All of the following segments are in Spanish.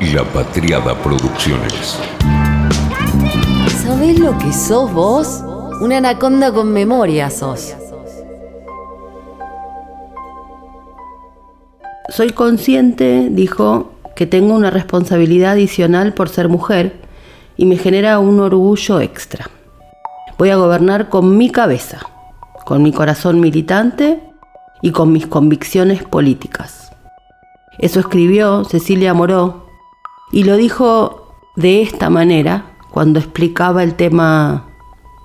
La Patriada Producciones. ¿Sabés lo que sos vos? Una anaconda con memoria sos. Soy consciente, dijo, que tengo una responsabilidad adicional por ser mujer y me genera un orgullo extra. Voy a gobernar con mi cabeza, con mi corazón militante y con mis convicciones políticas. Eso escribió Cecilia Moró y lo dijo de esta manera cuando explicaba el tema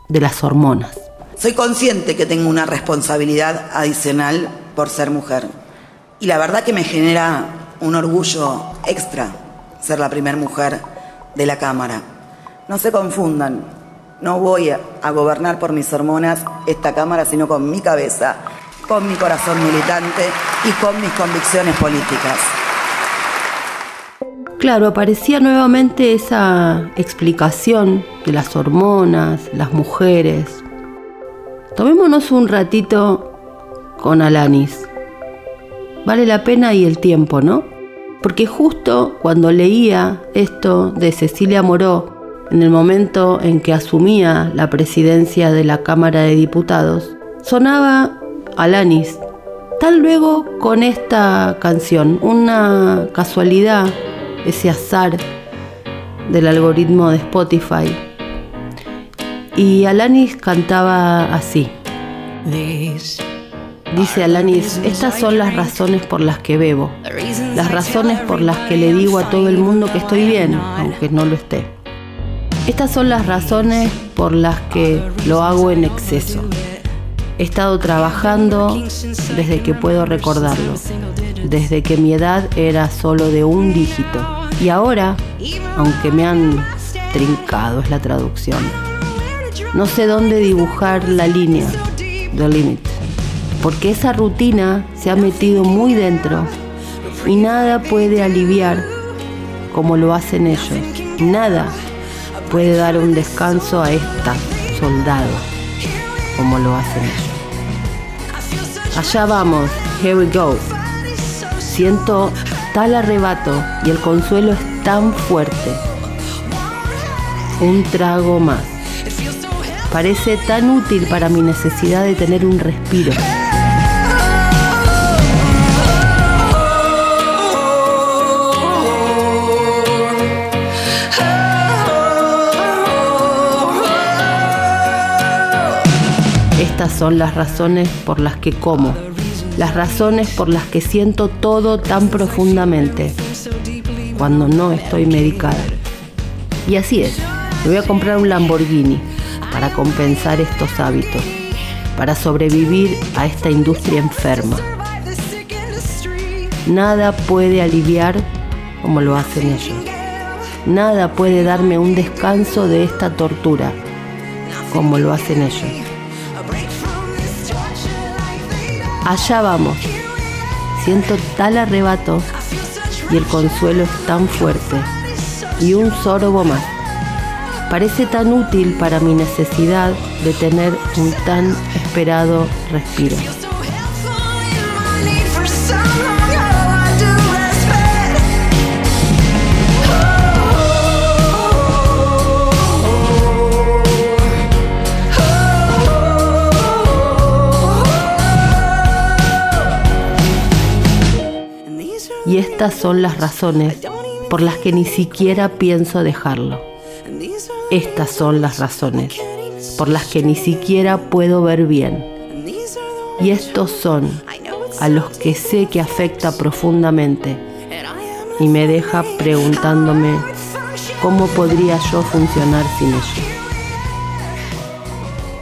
de las hormonas. Soy consciente que tengo una responsabilidad adicional por ser mujer y la verdad que me genera un orgullo extra ser la primera mujer de la Cámara. No se confundan, no voy a gobernar por mis hormonas esta Cámara, sino con mi cabeza, con mi corazón militante y con mis convicciones políticas. Claro, aparecía nuevamente esa explicación de las hormonas, las mujeres. Tomémonos un ratito con Alanis. Vale la pena y el tiempo, ¿no? Porque justo cuando leía esto de Cecilia Moró, en el momento en que asumía la presidencia de la Cámara de Diputados, sonaba Alanis. Tal luego con esta canción, una casualidad, ese azar del algoritmo de Spotify. Y Alanis cantaba así. Dice Alanis, estas son las razones por las que bebo, las razones por las que le digo a todo el mundo que estoy bien, aunque no lo esté. Estas son las razones por las que lo hago en exceso. He estado trabajando desde que puedo recordarlo, desde que mi edad era solo de un dígito. Y ahora, aunque me han trincado, es la traducción, no sé dónde dibujar la línea, the limit porque esa rutina se ha metido muy dentro y nada puede aliviar como lo hacen ellos. Nada puede dar un descanso a esta soldado como lo hacen ellos. Allá vamos, here we go. Siento tal arrebato y el consuelo es tan fuerte. Un trago más. Parece tan útil para mi necesidad de tener un respiro. Estas son las razones por las que como, las razones por las que siento todo tan profundamente cuando no estoy medicada. Y así es, me voy a comprar un Lamborghini para compensar estos hábitos, para sobrevivir a esta industria enferma. Nada puede aliviar como lo hacen ellos. Nada puede darme un descanso de esta tortura como lo hacen ellos. Allá vamos. Siento tal arrebato y el consuelo es tan fuerte. Y un sorbo más. Parece tan útil para mi necesidad de tener un tan esperado respiro. Y estas son las razones por las que ni siquiera pienso dejarlo. Estas son las razones por las que ni siquiera puedo ver bien. Y estos son a los que sé que afecta profundamente y me deja preguntándome cómo podría yo funcionar sin ellos.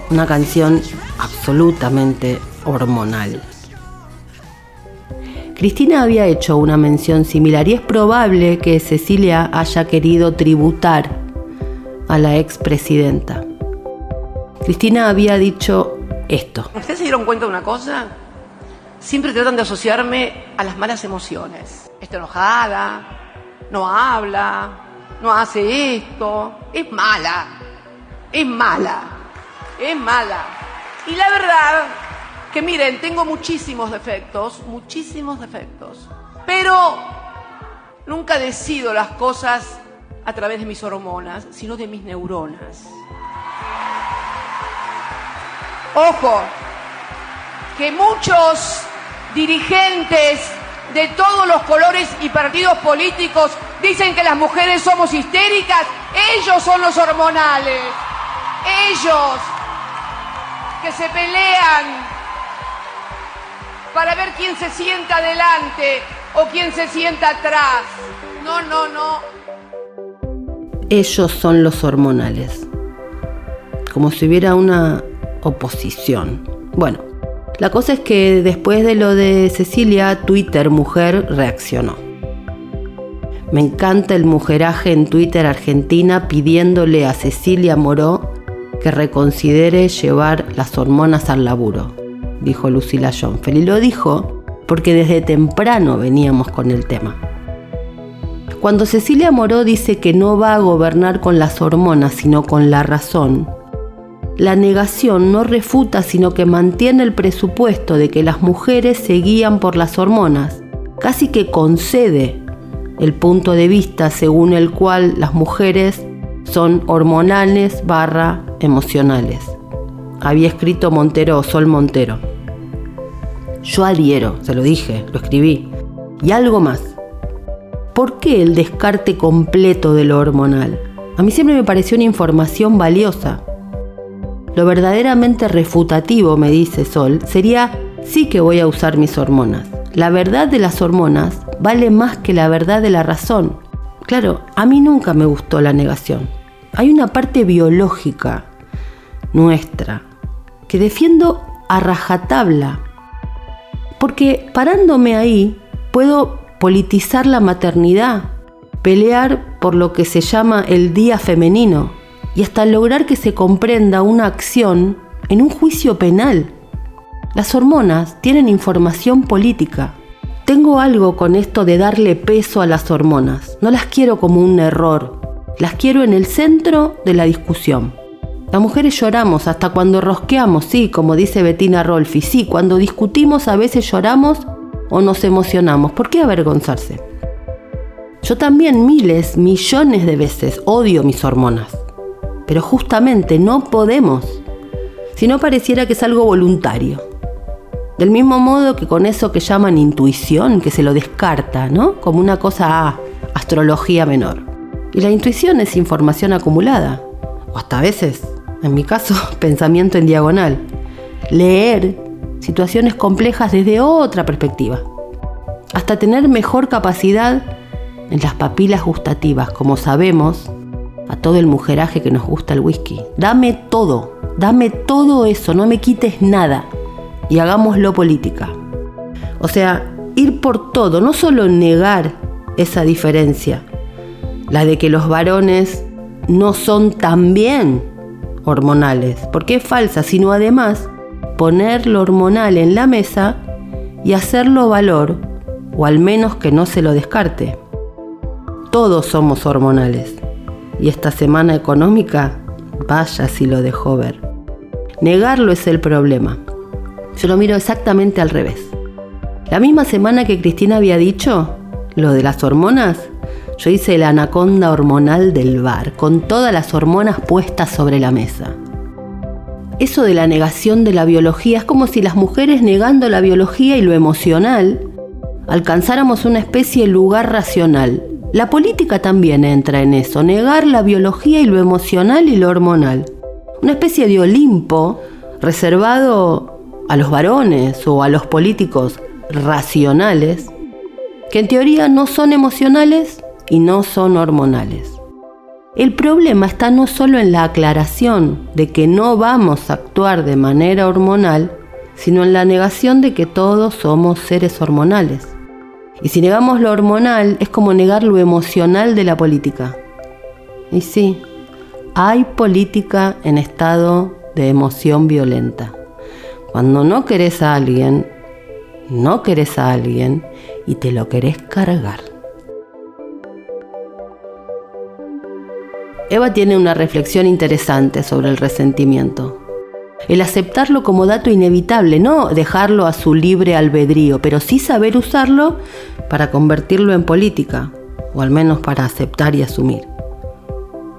Una canción absolutamente hormonal. Cristina había hecho una mención similar y es probable que Cecilia haya querido tributar a la expresidenta. Cristina había dicho esto. ¿Ustedes se dieron cuenta de una cosa? Siempre tratan de asociarme a las malas emociones. Está enojada, no habla, no hace esto. Es mala, es mala, es mala. Y la verdad que miren, tengo muchísimos defectos, muchísimos defectos. Pero Nunca decido las cosas a través de mis hormonas, sino de mis neuronas. Ojo, que muchos dirigentes de todos los colores y partidos políticos dicen que las mujeres somos histéricas, ellos son los hormonales, ellos que se pelean para ver quién se sienta adelante o quién se sienta atrás. No, no, no. Ellos son los hormonales. Como si hubiera una oposición. Bueno, la cosa es que después de lo de Cecilia, Twitter Mujer reaccionó. Me encanta el mujeraje en Twitter Argentina pidiéndole a Cecilia Moró que reconsidere llevar las hormonas al laburo, dijo Lucila Schoenfeld. Y lo dijo porque desde temprano veníamos con el tema. Cuando Cecilia Moró dice que no va a gobernar con las hormonas, sino con la razón, la negación no refuta, sino que mantiene el presupuesto de que las mujeres se guían por las hormonas, casi que concede el punto de vista según el cual las mujeres son hormonales barra emocionales. Había escrito Montero, Sol Montero. Yo adhiero, se lo dije, lo escribí. Y algo más. ¿Por qué el descarte completo de lo hormonal? A mí siempre me pareció una información valiosa. Lo verdaderamente refutativo, me dice Sol, sería sí que voy a usar mis hormonas. La verdad de las hormonas vale más que la verdad de la razón. Claro, a mí nunca me gustó la negación. Hay una parte biológica nuestra que defiendo a rajatabla. Porque parándome ahí puedo politizar la maternidad, pelear por lo que se llama el día femenino y hasta lograr que se comprenda una acción en un juicio penal. Las hormonas tienen información política. Tengo algo con esto de darle peso a las hormonas. No las quiero como un error. Las quiero en el centro de la discusión. Las mujeres lloramos hasta cuando rosqueamos, sí, como dice Bettina Rolfi, sí, cuando discutimos a veces lloramos o nos emocionamos. ¿Por qué avergonzarse? Yo también miles, millones de veces odio mis hormonas. Pero justamente no podemos. Si no pareciera que es algo voluntario. Del mismo modo que con eso que llaman intuición, que se lo descarta, ¿no? Como una cosa a astrología menor. Y la intuición es información acumulada. O hasta a veces, en mi caso, pensamiento en diagonal. Leer situaciones complejas desde otra perspectiva. Hasta tener mejor capacidad en las papilas gustativas, como sabemos, a todo el mujeraje que nos gusta el whisky. Dame todo, dame todo eso, no me quites nada y hagámoslo política. O sea, ir por todo, no solo negar esa diferencia, la de que los varones no son también hormonales, porque es falsa, sino además poner lo hormonal en la mesa y hacerlo valor, o al menos que no se lo descarte. Todos somos hormonales, y esta semana económica, vaya si lo dejó ver. Negarlo es el problema. Yo lo miro exactamente al revés. La misma semana que Cristina había dicho lo de las hormonas, yo hice la anaconda hormonal del bar, con todas las hormonas puestas sobre la mesa. Eso de la negación de la biología es como si las mujeres negando la biología y lo emocional alcanzáramos una especie de lugar racional. La política también entra en eso, negar la biología y lo emocional y lo hormonal. Una especie de Olimpo reservado a los varones o a los políticos racionales, que en teoría no son emocionales y no son hormonales. El problema está no solo en la aclaración de que no vamos a actuar de manera hormonal, sino en la negación de que todos somos seres hormonales. Y si negamos lo hormonal es como negar lo emocional de la política. Y sí, hay política en estado de emoción violenta. Cuando no querés a alguien, no querés a alguien y te lo querés cargar. Eva tiene una reflexión interesante sobre el resentimiento. El aceptarlo como dato inevitable, no dejarlo a su libre albedrío, pero sí saber usarlo para convertirlo en política. o al menos para aceptar y asumir.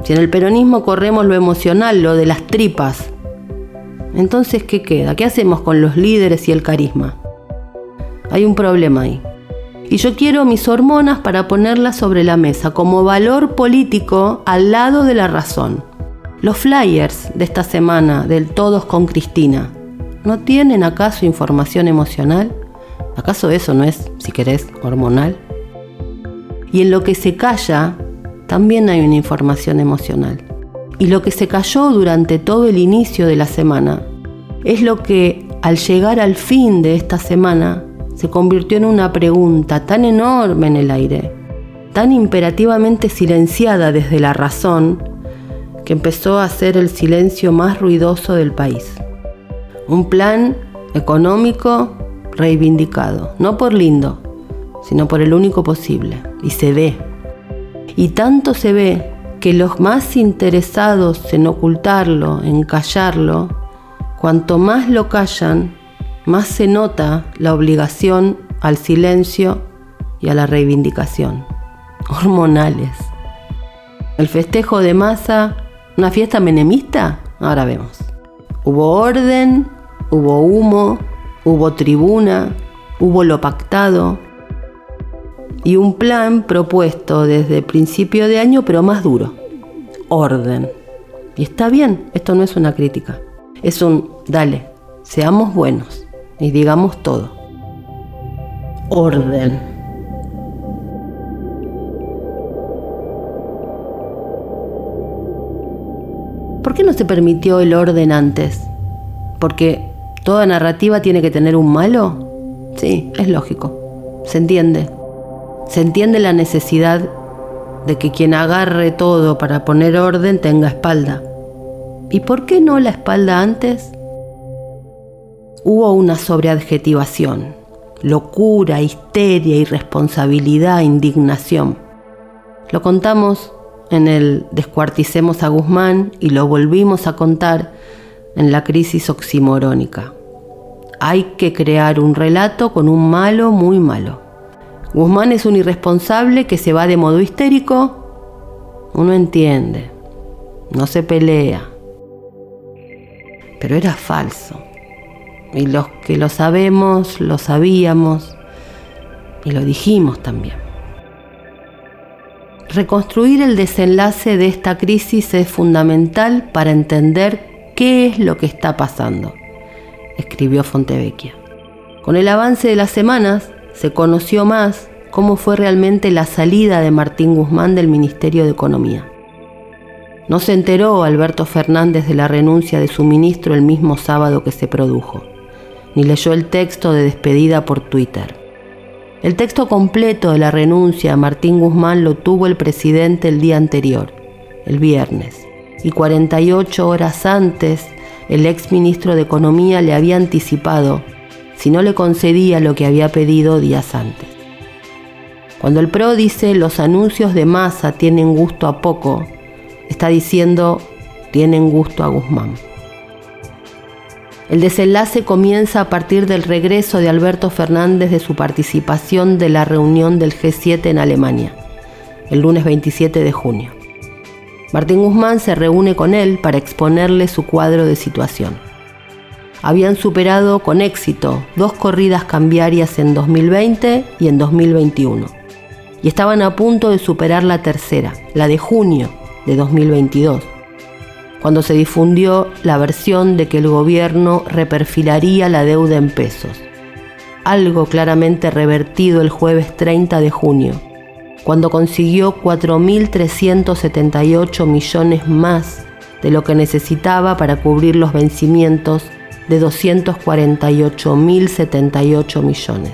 Si en el peronismo corremos lo emocional, lo de las tripas, entonces ¿qué queda? ¿Qué hacemos con los líderes y el carisma? Hay un problema ahí. Y yo quiero mis hormonas para ponerlas sobre la mesa como valor político al lado de la razón. Los flyers de esta semana del Todos con Cristina, ¿no tienen acaso información emocional? ¿Acaso eso no es, si querés, hormonal? Y en lo que se calla, también hay una información emocional. Y lo que se cayó durante todo el inicio de la semana es lo que al llegar al fin de esta semana se convirtió en una pregunta tan enorme en el aire, tan imperativamente silenciada desde la razón, que empezó a ser el silencio más ruidoso del país. Un plan económico reivindicado, no por lindo, sino por el único posible, y se ve. Y tanto se ve que los más interesados en ocultarlo, en callarlo, cuanto más lo callan, más se nota la obligación al silencio y a la reivindicación. Hormonales. El festejo de masa, una fiesta menemista, ahora vemos. Hubo orden, hubo humo, hubo tribuna, hubo lo pactado y un plan propuesto desde principio de año, pero más duro. Orden. Y está bien, esto no es una crítica. Es un, dale, seamos buenos y digamos todo. Orden. ¿Por qué no se permitió el orden antes? ¿Porque toda narrativa tiene que tener un malo? Sí, es lógico. Se entiende. Se entiende la necesidad de que quien agarre todo para poner orden tenga espalda. ¿Y por qué no la espalda antes? Hubo una sobreadjetivación, locura, histeria, irresponsabilidad, indignación. Lo contamos en el Descuarticemos a Guzmán y lo volvimos a contar en la crisis oximorónica. Hay que crear un relato con un malo muy malo. Guzmán es un irresponsable que se va de modo histérico. Uno entiende, no se pelea. Pero era falso. Y los que lo sabemos, lo sabíamos y lo dijimos también. Reconstruir el desenlace de esta crisis es fundamental para entender qué es lo que está pasando, escribió Fontevecchia. Con el avance de las semanas se conoció más cómo fue realmente la salida de Martín Guzmán del Ministerio de Economía. No se enteró Alberto Fernández de la renuncia de su ministro el mismo sábado que se produjo ni leyó el texto de despedida por Twitter. El texto completo de la renuncia a Martín Guzmán lo tuvo el presidente el día anterior, el viernes, y 48 horas antes el ex ministro de Economía le había anticipado si no le concedía lo que había pedido días antes. Cuando el PRO dice los anuncios de masa tienen gusto a poco, está diciendo tienen gusto a Guzmán. El desenlace comienza a partir del regreso de Alberto Fernández de su participación de la reunión del G7 en Alemania, el lunes 27 de junio. Martín Guzmán se reúne con él para exponerle su cuadro de situación. Habían superado con éxito dos corridas cambiarias en 2020 y en 2021, y estaban a punto de superar la tercera, la de junio de 2022 cuando se difundió la versión de que el gobierno reperfilaría la deuda en pesos, algo claramente revertido el jueves 30 de junio, cuando consiguió 4.378 millones más de lo que necesitaba para cubrir los vencimientos de 248.078 millones.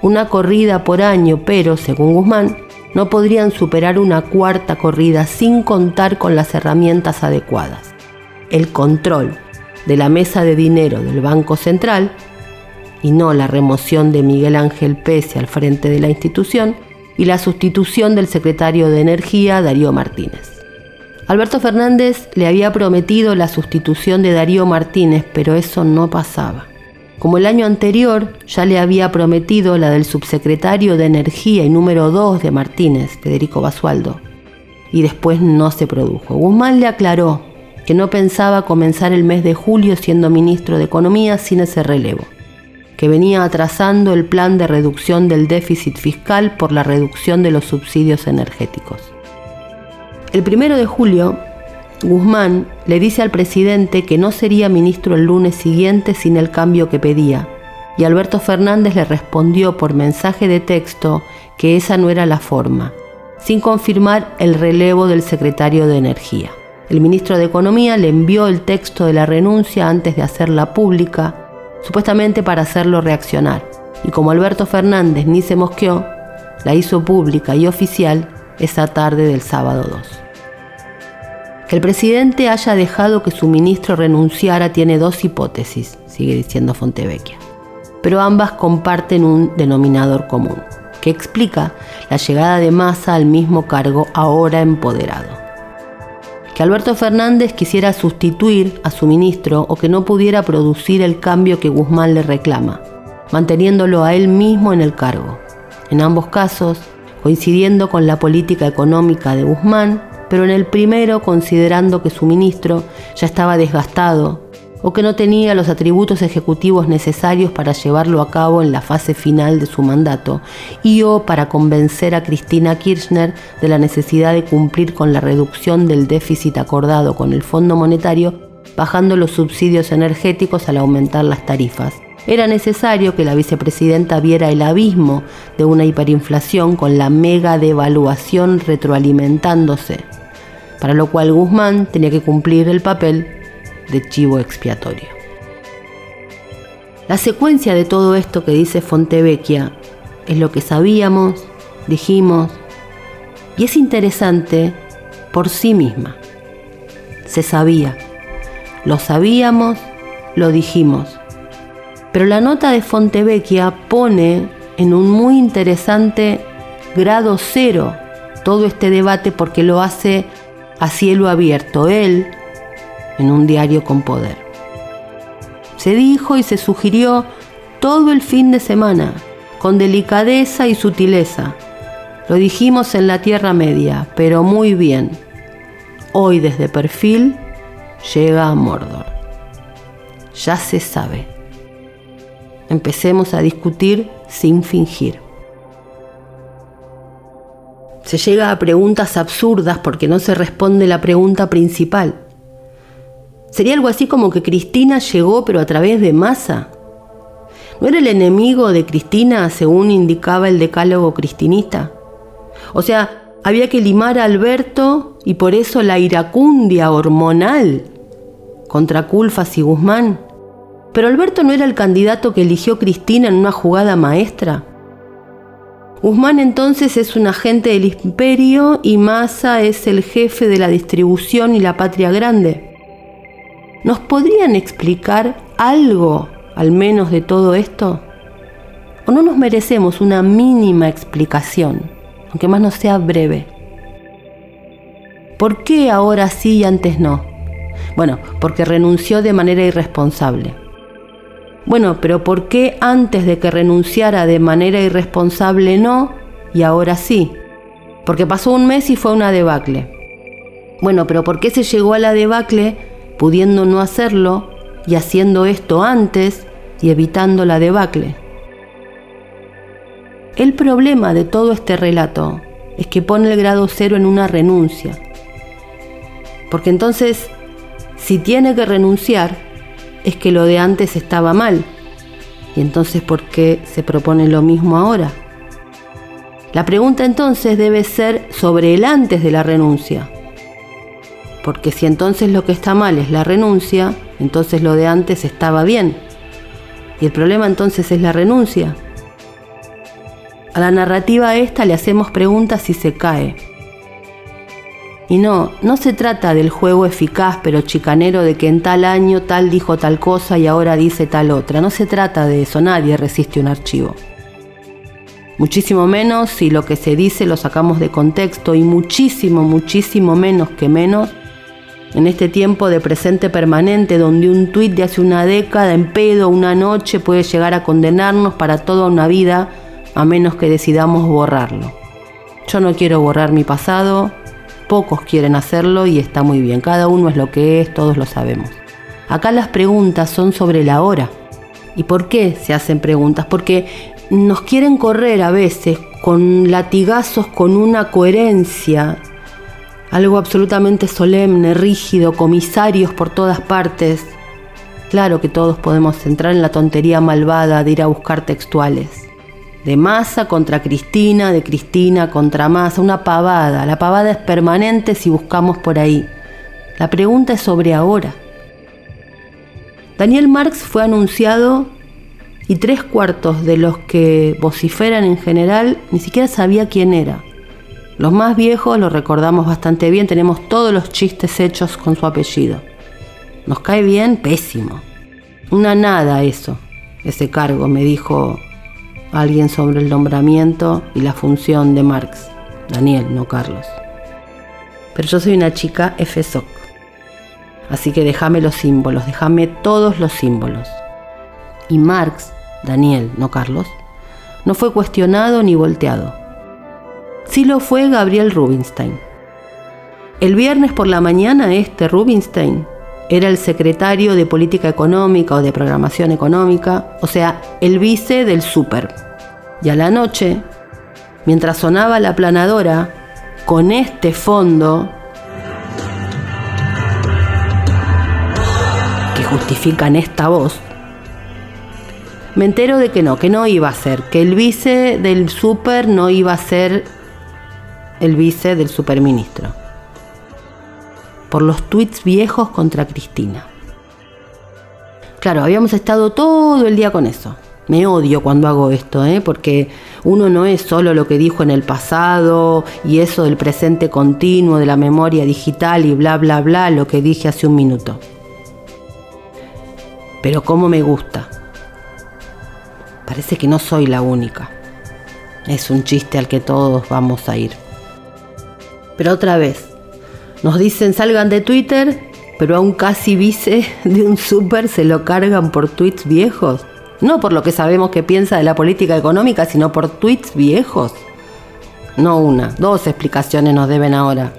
Una corrida por año, pero, según Guzmán, no podrían superar una cuarta corrida sin contar con las herramientas adecuadas. El control de la mesa de dinero del Banco Central y no la remoción de Miguel Ángel Pese al frente de la institución y la sustitución del secretario de Energía Darío Martínez. Alberto Fernández le había prometido la sustitución de Darío Martínez, pero eso no pasaba. Como el año anterior ya le había prometido la del subsecretario de Energía y número 2 de Martínez, Federico Basualdo. Y después no se produjo. Guzmán le aclaró que no pensaba comenzar el mes de julio siendo ministro de Economía sin ese relevo, que venía atrasando el plan de reducción del déficit fiscal por la reducción de los subsidios energéticos. El primero de julio, Guzmán le dice al presidente que no sería ministro el lunes siguiente sin el cambio que pedía, y Alberto Fernández le respondió por mensaje de texto que esa no era la forma, sin confirmar el relevo del secretario de Energía. El ministro de Economía le envió el texto de la renuncia antes de hacerla pública, supuestamente para hacerlo reaccionar, y como Alberto Fernández ni se mosqueó, la hizo pública y oficial esa tarde del sábado 2. Que el presidente haya dejado que su ministro renunciara tiene dos hipótesis, sigue diciendo Fontevecchia, pero ambas comparten un denominador común, que explica la llegada de Massa al mismo cargo ahora empoderado. Que Alberto Fernández quisiera sustituir a su ministro o que no pudiera producir el cambio que Guzmán le reclama, manteniéndolo a él mismo en el cargo. En ambos casos, coincidiendo con la política económica de Guzmán, pero en el primero considerando que su ministro ya estaba desgastado o que no tenía los atributos ejecutivos necesarios para llevarlo a cabo en la fase final de su mandato, y o para convencer a Cristina Kirchner de la necesidad de cumplir con la reducción del déficit acordado con el Fondo Monetario, bajando los subsidios energéticos al aumentar las tarifas. Era necesario que la vicepresidenta viera el abismo de una hiperinflación con la mega devaluación retroalimentándose para lo cual Guzmán tenía que cumplir el papel de chivo expiatorio. La secuencia de todo esto que dice Fontevecchia es lo que sabíamos, dijimos, y es interesante por sí misma. Se sabía, lo sabíamos, lo dijimos. Pero la nota de Fontevecchia pone en un muy interesante grado cero todo este debate porque lo hace a cielo abierto él en un diario con poder. Se dijo y se sugirió todo el fin de semana, con delicadeza y sutileza. Lo dijimos en la Tierra Media, pero muy bien. Hoy desde perfil llega a Mordor. Ya se sabe. Empecemos a discutir sin fingir se llega a preguntas absurdas porque no se responde la pregunta principal. Sería algo así como que Cristina llegó pero a través de Massa. ¿No era el enemigo de Cristina según indicaba el decálogo cristinista? O sea, había que limar a Alberto y por eso la iracundia hormonal contra Culfas y Guzmán. Pero Alberto no era el candidato que eligió Cristina en una jugada maestra. Guzmán entonces es un agente del imperio y Massa es el jefe de la distribución y la patria grande. ¿Nos podrían explicar algo, al menos, de todo esto? ¿O no nos merecemos una mínima explicación, aunque más no sea breve? ¿Por qué ahora sí y antes no? Bueno, porque renunció de manera irresponsable. Bueno, pero ¿por qué antes de que renunciara de manera irresponsable no y ahora sí? Porque pasó un mes y fue una debacle. Bueno, pero ¿por qué se llegó a la debacle pudiendo no hacerlo y haciendo esto antes y evitando la debacle? El problema de todo este relato es que pone el grado cero en una renuncia. Porque entonces, si tiene que renunciar, es que lo de antes estaba mal. ¿Y entonces por qué se propone lo mismo ahora? La pregunta entonces debe ser sobre el antes de la renuncia. Porque si entonces lo que está mal es la renuncia, entonces lo de antes estaba bien. Y el problema entonces es la renuncia. A la narrativa esta le hacemos preguntas si se cae. Y no, no se trata del juego eficaz pero chicanero de que en tal año tal dijo tal cosa y ahora dice tal otra. No se trata de eso, nadie resiste un archivo. Muchísimo menos si lo que se dice lo sacamos de contexto y muchísimo, muchísimo menos que menos en este tiempo de presente permanente donde un tuit de hace una década en pedo una noche puede llegar a condenarnos para toda una vida a menos que decidamos borrarlo. Yo no quiero borrar mi pasado, pocos quieren hacerlo y está muy bien, cada uno es lo que es, todos lo sabemos. Acá las preguntas son sobre la hora. ¿Y por qué se hacen preguntas? Porque nos quieren correr a veces con latigazos, con una coherencia algo absolutamente solemne, rígido, comisarios por todas partes. Claro que todos podemos entrar en la tontería malvada de ir a buscar textuales. De Massa contra Cristina, de Cristina contra Massa, una pavada. La pavada es permanente si buscamos por ahí. La pregunta es sobre ahora. Daniel Marx fue anunciado y tres cuartos de los que vociferan en general ni siquiera sabía quién era. Los más viejos lo recordamos bastante bien, tenemos todos los chistes hechos con su apellido. Nos cae bien, pésimo. Una nada eso, ese cargo, me dijo alguien sobre el nombramiento y la función de Marx. Daniel, no Carlos. Pero yo soy una chica FSOC. Así que déjame los símbolos, déjame todos los símbolos. Y Marx, Daniel, no Carlos, no fue cuestionado ni volteado sí lo fue Gabriel Rubinstein. El viernes por la mañana este Rubinstein era el secretario de Política Económica o de Programación Económica, o sea, el vice del súper. Y a la noche, mientras sonaba la planadora, con este fondo que justifican esta voz, me entero de que no, que no iba a ser, que el vice del súper no iba a ser el vice del superministro, por los tweets viejos contra Cristina. Claro, habíamos estado todo el día con eso. Me odio cuando hago esto, ¿eh? porque uno no es solo lo que dijo en el pasado y eso del presente continuo, de la memoria digital y bla, bla, bla, lo que dije hace un minuto. Pero cómo me gusta. Parece que no soy la única. Es un chiste al que todos vamos a ir. Pero otra vez, nos dicen salgan de Twitter, pero a un casi vice de un súper se lo cargan por tweets viejos. No por lo que sabemos que piensa de la política económica, sino por tweets viejos. No una, dos explicaciones nos deben ahora.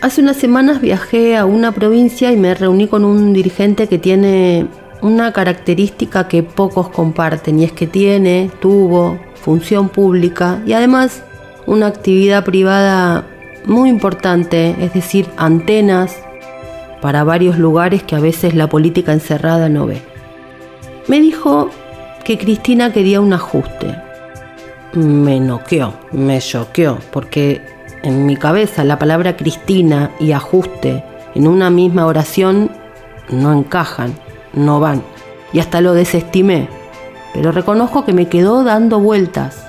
Hace unas semanas viajé a una provincia y me reuní con un dirigente que tiene una característica que pocos comparten y es que tiene, tuvo, función pública y además una actividad privada muy importante, es decir, antenas para varios lugares que a veces la política encerrada no ve. Me dijo que Cristina quería un ajuste. Me noqueó, me choqueó, porque en mi cabeza la palabra Cristina y ajuste en una misma oración no encajan, no van. Y hasta lo desestimé, pero reconozco que me quedó dando vueltas.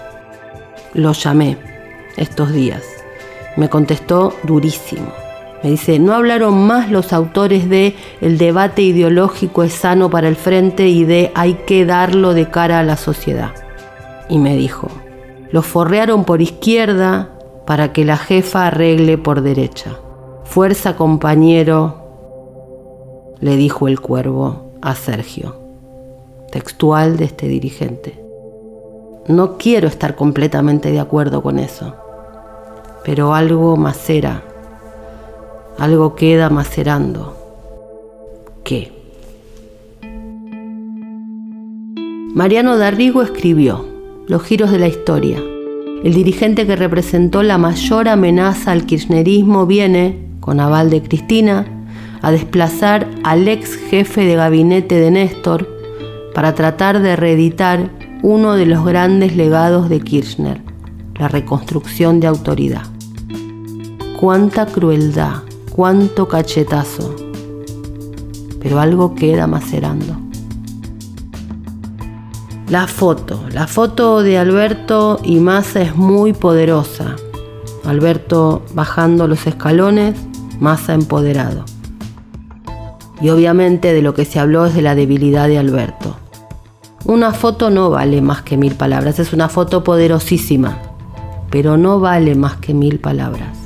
Lo llamé estos días. Me contestó durísimo. Me dice, no hablaron más los autores de el debate ideológico es sano para el frente y de hay que darlo de cara a la sociedad. Y me dijo, lo forrearon por izquierda para que la jefa arregle por derecha. Fuerza compañero, le dijo el cuervo a Sergio, textual de este dirigente. No quiero estar completamente de acuerdo con eso pero algo macera, algo queda macerando. ¿Qué? Mariano Darrigo escribió Los giros de la historia. El dirigente que representó la mayor amenaza al kirchnerismo viene, con aval de Cristina, a desplazar al ex jefe de gabinete de Néstor para tratar de reeditar uno de los grandes legados de Kirchner, la reconstrucción de autoridad cuánta crueldad, cuánto cachetazo. Pero algo queda macerando. La foto, la foto de Alberto y Massa es muy poderosa. Alberto bajando los escalones, Massa empoderado. Y obviamente de lo que se habló es de la debilidad de Alberto. Una foto no vale más que mil palabras, es una foto poderosísima, pero no vale más que mil palabras.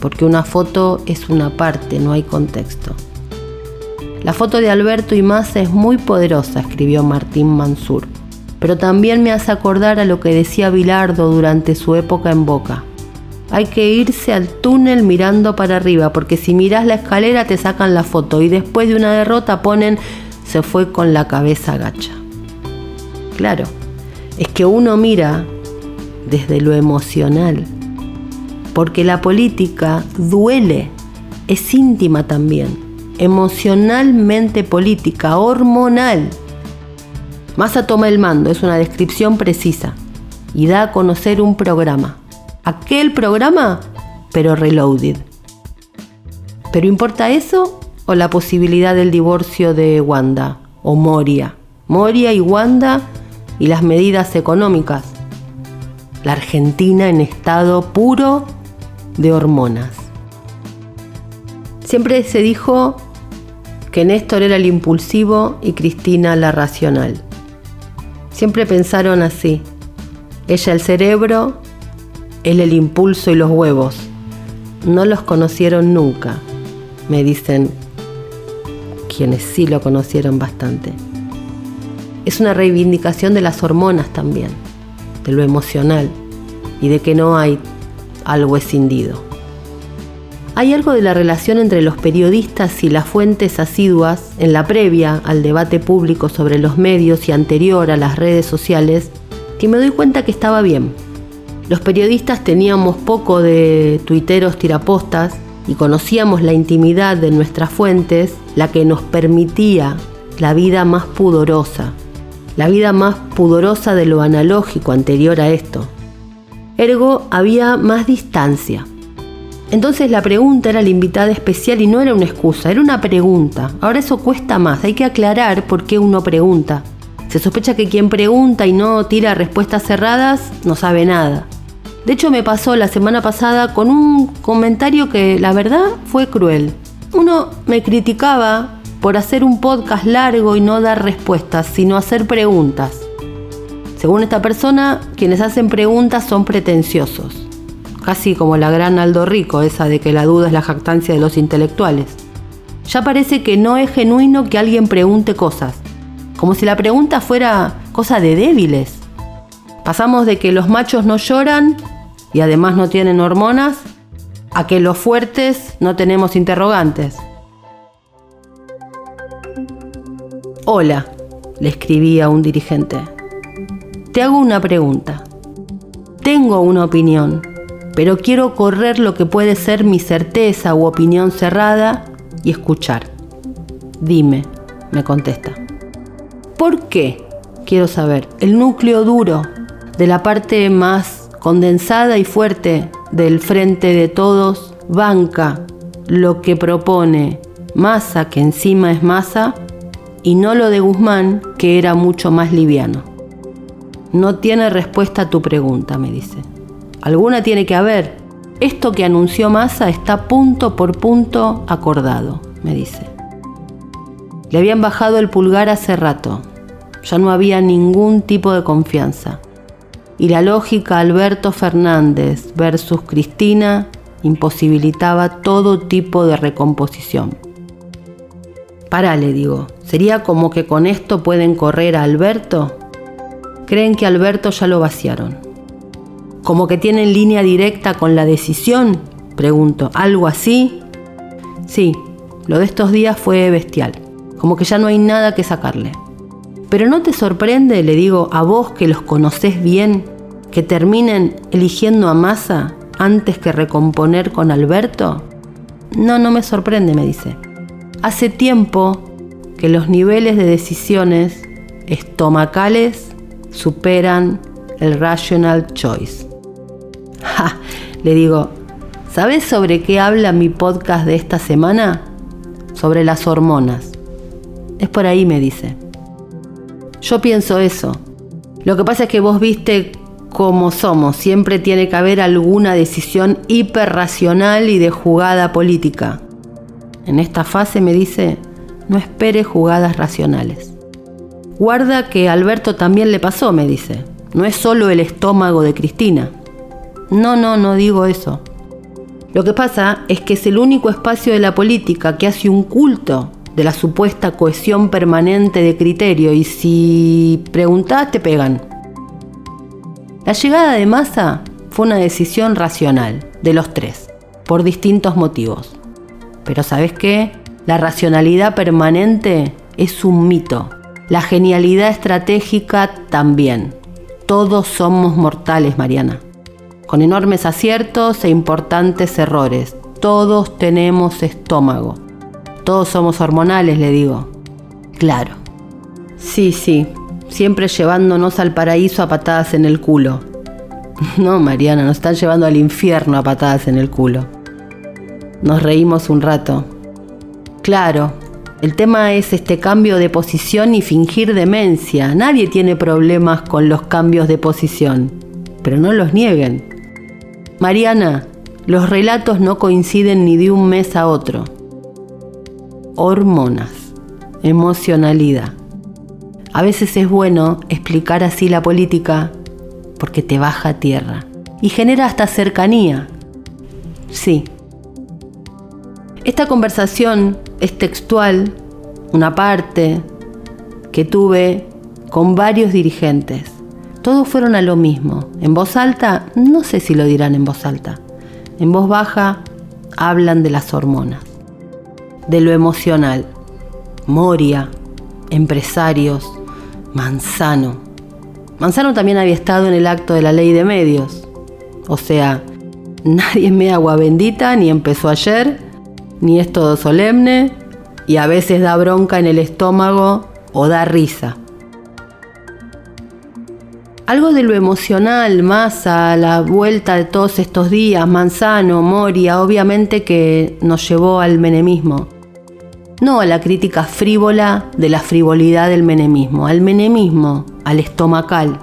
Porque una foto es una parte, no hay contexto. La foto de Alberto y Massa es muy poderosa, escribió Martín Mansur, pero también me hace acordar a lo que decía Bilardo durante su época en Boca. Hay que irse al túnel mirando para arriba, porque si miras la escalera te sacan la foto y después de una derrota ponen se fue con la cabeza gacha. Claro, es que uno mira desde lo emocional, porque la política duele, es íntima también, emocionalmente política, hormonal. Massa toma el mando, es una descripción precisa y da a conocer un programa. Aquel programa, pero reloaded. ¿Pero importa eso o la posibilidad del divorcio de Wanda o Moria? Moria y Wanda y las medidas económicas. La Argentina en estado puro de hormonas. Siempre se dijo que Néstor era el impulsivo y Cristina la racional. Siempre pensaron así. Ella el cerebro, él el impulso y los huevos. No los conocieron nunca, me dicen quienes sí lo conocieron bastante es una reivindicación de las hormonas también, de lo emocional y de que no hay algo escindido. Hay algo de la relación entre los periodistas y las fuentes asiduas en la previa al debate público sobre los medios y anterior a las redes sociales que me doy cuenta que estaba bien. Los periodistas teníamos poco de tuiteros tirapostas y conocíamos la intimidad de nuestras fuentes, la que nos permitía la vida más pudorosa, la vida más pudorosa de lo analógico anterior a esto. Ergo había más distancia. Entonces la pregunta era la invitada especial y no era una excusa, era una pregunta. Ahora eso cuesta más, hay que aclarar por qué uno pregunta. Se sospecha que quien pregunta y no tira respuestas cerradas no sabe nada. De hecho me pasó la semana pasada con un comentario que la verdad fue cruel. Uno me criticaba por hacer un podcast largo y no dar respuestas, sino hacer preguntas. Según esta persona, quienes hacen preguntas son pretenciosos, casi como la gran Aldo Rico, esa de que la duda es la jactancia de los intelectuales. Ya parece que no es genuino que alguien pregunte cosas, como si la pregunta fuera cosa de débiles. Pasamos de que los machos no lloran y además no tienen hormonas, a que los fuertes no tenemos interrogantes. Hola, le escribí a un dirigente. Te hago una pregunta. Tengo una opinión, pero quiero correr lo que puede ser mi certeza u opinión cerrada y escuchar. Dime, me contesta. ¿Por qué? Quiero saber. El núcleo duro de la parte más condensada y fuerte del frente de todos banca lo que propone masa, que encima es masa, y no lo de Guzmán, que era mucho más liviano. No tiene respuesta a tu pregunta, me dice. Alguna tiene que haber. Esto que anunció Massa está punto por punto acordado, me dice. Le habían bajado el pulgar hace rato. Ya no había ningún tipo de confianza. Y la lógica Alberto Fernández versus Cristina imposibilitaba todo tipo de recomposición. Para, le digo, ¿sería como que con esto pueden correr a Alberto? Creen que Alberto ya lo vaciaron. ¿Como que tienen línea directa con la decisión? Pregunto, ¿algo así? Sí, lo de estos días fue bestial, como que ya no hay nada que sacarle. Pero no te sorprende, le digo, a vos que los conoces bien, que terminen eligiendo a Massa antes que recomponer con Alberto? No, no me sorprende, me dice. Hace tiempo que los niveles de decisiones estomacales superan el rational choice. Le digo, ¿sabes sobre qué habla mi podcast de esta semana? Sobre las hormonas. Es por ahí, me dice. Yo pienso eso. Lo que pasa es que vos viste cómo somos. Siempre tiene que haber alguna decisión hiperracional y de jugada política. En esta fase me dice, no espere jugadas racionales. Guarda que a Alberto también le pasó, me dice. No es solo el estómago de Cristina. No, no, no digo eso. Lo que pasa es que es el único espacio de la política que hace un culto de la supuesta cohesión permanente de criterio y si preguntás te pegan. La llegada de Massa fue una decisión racional de los tres, por distintos motivos. Pero ¿sabes qué? La racionalidad permanente es un mito. La genialidad estratégica también. Todos somos mortales, Mariana. Con enormes aciertos e importantes errores. Todos tenemos estómago. Todos somos hormonales, le digo. Claro. Sí, sí, siempre llevándonos al paraíso a patadas en el culo. No, Mariana, nos están llevando al infierno a patadas en el culo. Nos reímos un rato. Claro, el tema es este cambio de posición y fingir demencia. Nadie tiene problemas con los cambios de posición, pero no los nieguen. Mariana, los relatos no coinciden ni de un mes a otro hormonas, emocionalidad. A veces es bueno explicar así la política porque te baja a tierra y genera hasta cercanía. Sí. Esta conversación es textual, una parte que tuve con varios dirigentes. Todos fueron a lo mismo. En voz alta, no sé si lo dirán en voz alta. En voz baja, hablan de las hormonas de lo emocional. Moria, empresarios, Manzano. Manzano también había estado en el acto de la ley de medios. O sea, nadie me agua bendita, ni empezó ayer, ni es todo solemne, y a veces da bronca en el estómago o da risa. Algo de lo emocional, más a la vuelta de todos estos días, Manzano, Moria, obviamente que nos llevó al menemismo no a la crítica frívola de la frivolidad del menemismo, al menemismo, al estomacal.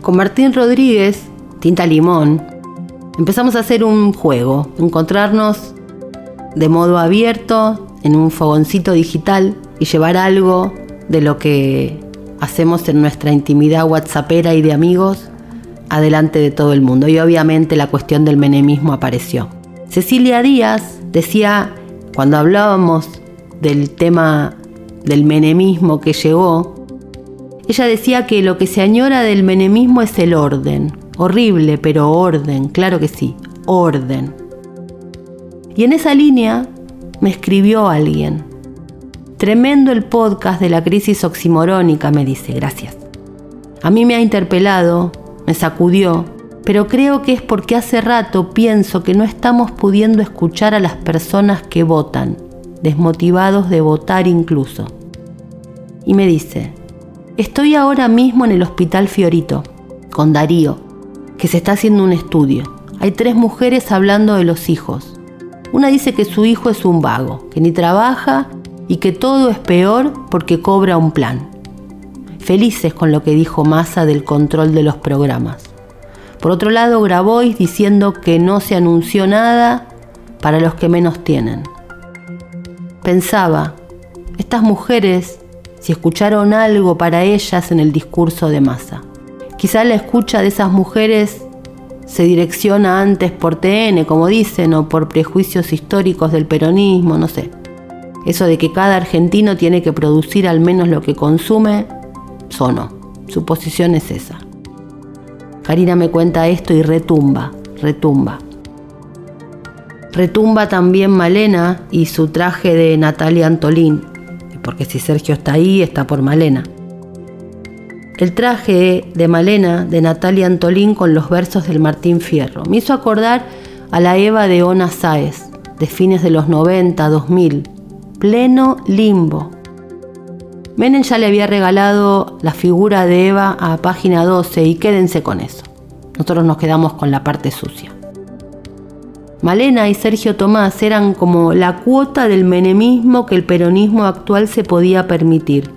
Con Martín Rodríguez, Tinta Limón, empezamos a hacer un juego, encontrarnos de modo abierto en un fogoncito digital y llevar algo de lo que hacemos en nuestra intimidad whatsappera y de amigos adelante de todo el mundo. Y obviamente la cuestión del menemismo apareció. Cecilia Díaz decía cuando hablábamos del tema del menemismo que llegó, ella decía que lo que se añora del menemismo es el orden. Horrible, pero orden, claro que sí, orden. Y en esa línea me escribió alguien. Tremendo el podcast de la crisis oximorónica, me dice, gracias. A mí me ha interpelado, me sacudió, pero creo que es porque hace rato pienso que no estamos pudiendo escuchar a las personas que votan, desmotivados de votar incluso. Y me dice, estoy ahora mismo en el Hospital Fiorito, con Darío, que se está haciendo un estudio. Hay tres mujeres hablando de los hijos. Una dice que su hijo es un vago, que ni trabaja y que todo es peor porque cobra un plan. Felices con lo que dijo Massa del control de los programas. Por otro lado, Grabois diciendo que no se anunció nada para los que menos tienen. Pensaba, estas mujeres, si escucharon algo para ellas en el discurso de masa. Quizá la escucha de esas mujeres se direcciona antes por TN, como dicen, o por prejuicios históricos del peronismo, no sé. Eso de que cada argentino tiene que producir al menos lo que consume, sonó. Su posición es esa. Karina me cuenta esto y retumba, retumba. Retumba también Malena y su traje de Natalia Antolín, porque si Sergio está ahí, está por Malena. El traje de Malena de Natalia Antolín con los versos del Martín Fierro me hizo acordar a la Eva de Ona Sáez, de fines de los 90, 2000, pleno limbo, Menem ya le había regalado la figura de Eva a página 12 y quédense con eso. Nosotros nos quedamos con la parte sucia. Malena y Sergio Tomás eran como la cuota del menemismo que el peronismo actual se podía permitir.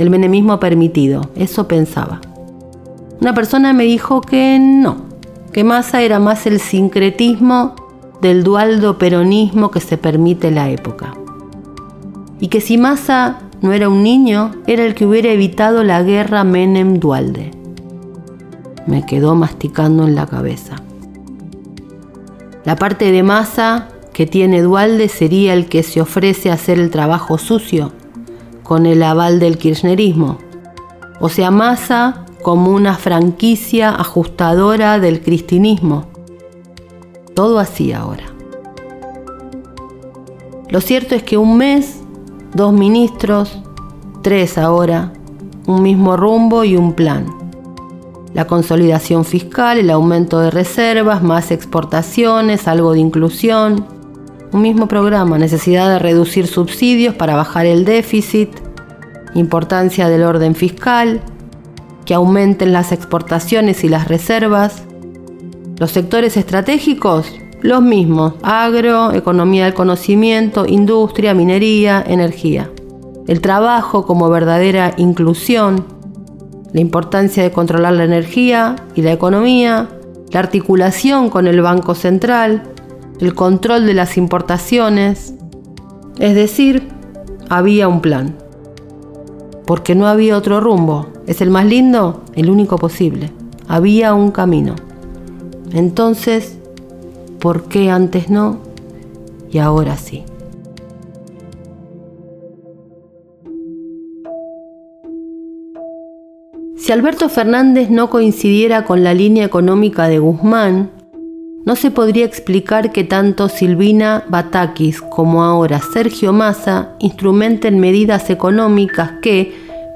El menemismo permitido, eso pensaba. Una persona me dijo que no, que Massa era más el sincretismo del dualdo peronismo que se permite la época. Y que si Massa no era un niño, era el que hubiera evitado la guerra Menem-Dualde. Me quedó masticando en la cabeza. La parte de masa que tiene Dualde sería el que se ofrece a hacer el trabajo sucio, con el aval del kirchnerismo. O sea, masa como una franquicia ajustadora del cristinismo. Todo así ahora. Lo cierto es que un mes, dos ministros, tres ahora, un mismo rumbo y un plan. La consolidación fiscal, el aumento de reservas, más exportaciones, algo de inclusión. Un mismo programa, necesidad de reducir subsidios para bajar el déficit, importancia del orden fiscal, que aumenten las exportaciones y las reservas. Los sectores estratégicos, los mismos, agro, economía del conocimiento, industria, minería, energía. El trabajo como verdadera inclusión, la importancia de controlar la energía y la economía, la articulación con el Banco Central, el control de las importaciones. Es decir, había un plan. Porque no había otro rumbo. ¿Es el más lindo? El único posible. Había un camino. Entonces, ¿Por qué antes no y ahora sí? Si Alberto Fernández no coincidiera con la línea económica de Guzmán, no se podría explicar que tanto Silvina Batakis como ahora Sergio Massa instrumenten medidas económicas que,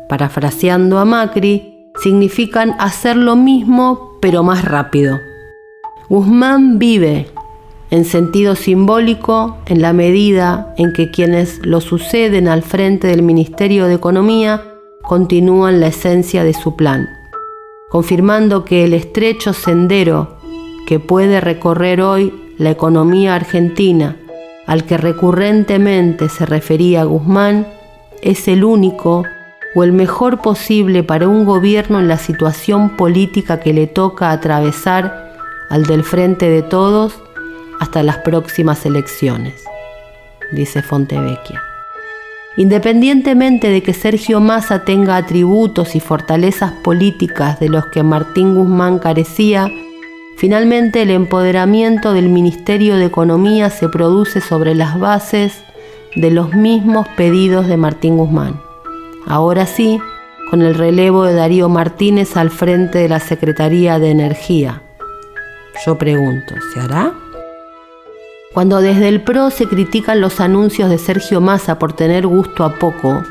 parafraseando a Macri, significan hacer lo mismo pero más rápido. Guzmán vive, en sentido simbólico, en la medida en que quienes lo suceden al frente del Ministerio de Economía continúan la esencia de su plan, confirmando que el estrecho sendero que puede recorrer hoy la economía argentina, al que recurrentemente se refería Guzmán, es el único o el mejor posible para un gobierno en la situación política que le toca atravesar al del frente de todos hasta las próximas elecciones, dice Fontevecchia. Independientemente de que Sergio Massa tenga atributos y fortalezas políticas de los que Martín Guzmán carecía, finalmente el empoderamiento del Ministerio de Economía se produce sobre las bases de los mismos pedidos de Martín Guzmán. Ahora sí, con el relevo de Darío Martínez al frente de la Secretaría de Energía, yo pregunto, ¿se hará? Cuando desde el PRO se critican los anuncios de Sergio Massa por tener gusto a poco,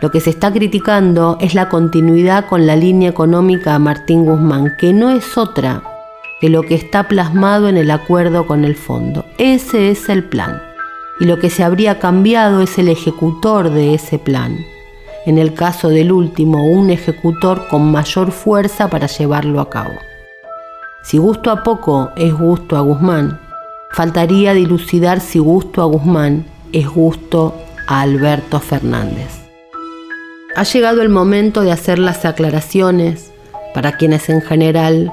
lo que se está criticando es la continuidad con la línea económica a Martín Guzmán, que no es otra que lo que está plasmado en el acuerdo con el fondo. Ese es el plan. Y lo que se habría cambiado es el ejecutor de ese plan. En el caso del último, un ejecutor con mayor fuerza para llevarlo a cabo. Si gusto a poco es gusto a Guzmán, faltaría dilucidar si gusto a Guzmán es gusto a Alberto Fernández. Ha llegado el momento de hacer las aclaraciones para quienes en general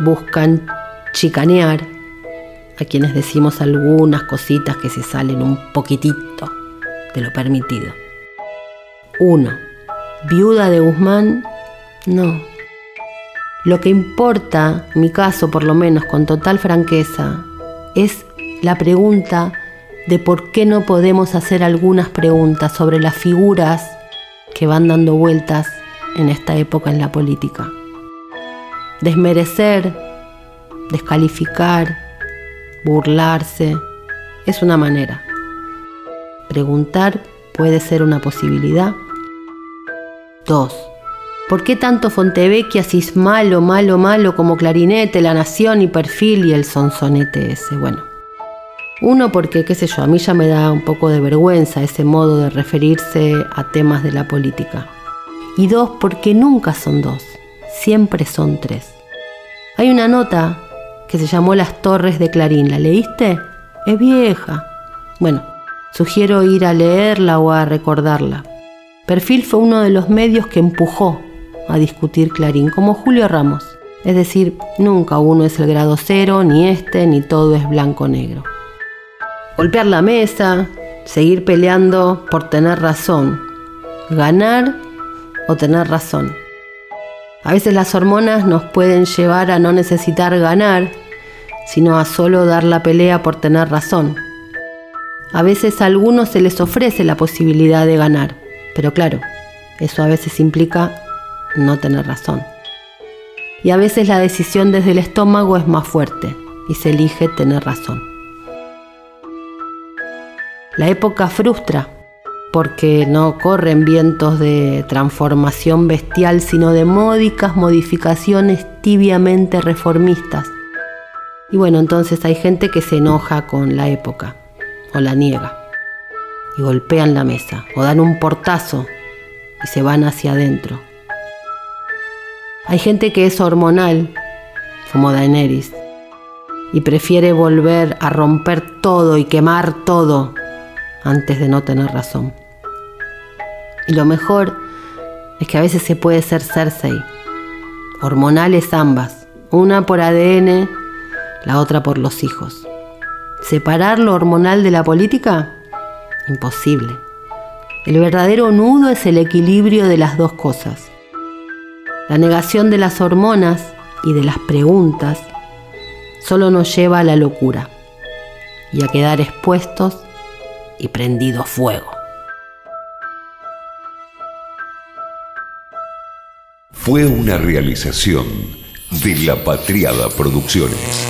buscan chicanear, a quienes decimos algunas cositas que se salen un poquitito de lo permitido. 1. Viuda de Guzmán, no, lo que importa, mi caso por lo menos con total franqueza, es la pregunta de por qué no podemos hacer algunas preguntas sobre las figuras que van dando vueltas en esta época en la política. Desmerecer, descalificar, burlarse, es una manera. Preguntar puede ser una posibilidad. Dos, ¿Por qué tanto Fontevecchia si es malo, malo, malo como Clarinete, La Nación y Perfil y el sonsonete ese? Bueno, uno porque, qué sé yo, a mí ya me da un poco de vergüenza ese modo de referirse a temas de la política. Y dos, porque nunca son dos, siempre son tres. Hay una nota que se llamó Las Torres de Clarín, ¿la leíste? Es vieja. Bueno, sugiero ir a leerla o a recordarla. Perfil fue uno de los medios que empujó a discutir Clarín, como Julio Ramos. Es decir, nunca uno es el grado cero, ni este, ni todo es blanco-negro. Golpear la mesa, seguir peleando por tener razón, ganar o tener razón. A veces las hormonas nos pueden llevar a no necesitar ganar, sino a solo dar la pelea por tener razón. A veces a algunos se les ofrece la posibilidad de ganar, pero claro, eso a veces implica no tener razón. Y a veces la decisión desde el estómago es más fuerte y se elige tener razón. La época frustra porque no corren vientos de transformación bestial, sino de módicas modificaciones tibiamente reformistas. Y bueno, entonces hay gente que se enoja con la época o la niega y golpean la mesa o dan un portazo y se van hacia adentro. Hay gente que es hormonal, como Daenerys, y prefiere volver a romper todo y quemar todo antes de no tener razón. Y lo mejor es que a veces se puede ser Cersei, hormonales ambas, una por ADN, la otra por los hijos. ¿Separar lo hormonal de la política? Imposible. El verdadero nudo es el equilibrio de las dos cosas. La negación de las hormonas y de las preguntas solo nos lleva a la locura y a quedar expuestos y prendidos fuego. Fue una realización de La Patriada Producciones.